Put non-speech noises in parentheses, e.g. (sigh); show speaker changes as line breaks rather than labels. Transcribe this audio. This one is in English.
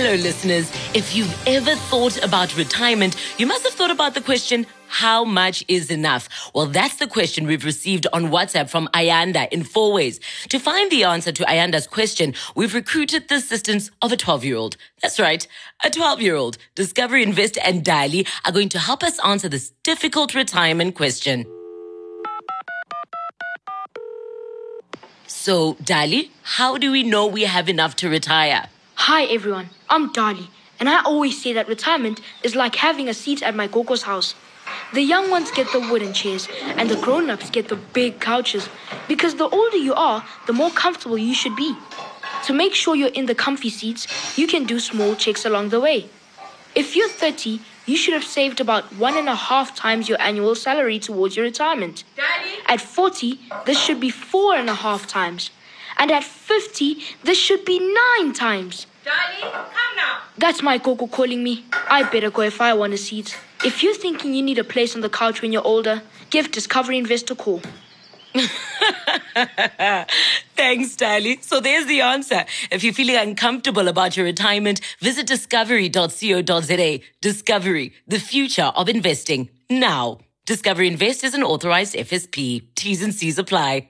Hello, listeners. If you've ever thought about retirement, you must have thought about the question, how much is enough? Well, that's the question we've received on WhatsApp from Ayanda in Fourways. To find the answer to Ayanda's question, we've recruited the assistance of a 12 year old. That's right, a 12 year old. Discovery Investor and Dali are going to help us answer this difficult retirement question. So, Dali, how do we know we have enough to retire?
Hi everyone, I'm Dali, and I always say that retirement is like having a seat at my gogo's house. The young ones get the wooden chairs, and the grown ups get the big couches, because the older you are, the more comfortable you should be. To make sure you're in the comfy seats, you can do small checks along the way. If you're 30, you should have saved about one and a half times your annual salary towards your retirement.
Daddy?
At 40, this should be four and a half times. And at 50, this should be nine times.
Daddy, come now.
That's my gogo calling me. I better go if I want a seat. If you're thinking you need a place on the couch when you're older, give Discovery Invest a call. (laughs)
Thanks, Dali. So there's the answer. If you're feeling uncomfortable about your retirement, visit discovery.co.za. Discovery, the future of investing now. Discovery Invest is an authorized FSP. T's and C's apply.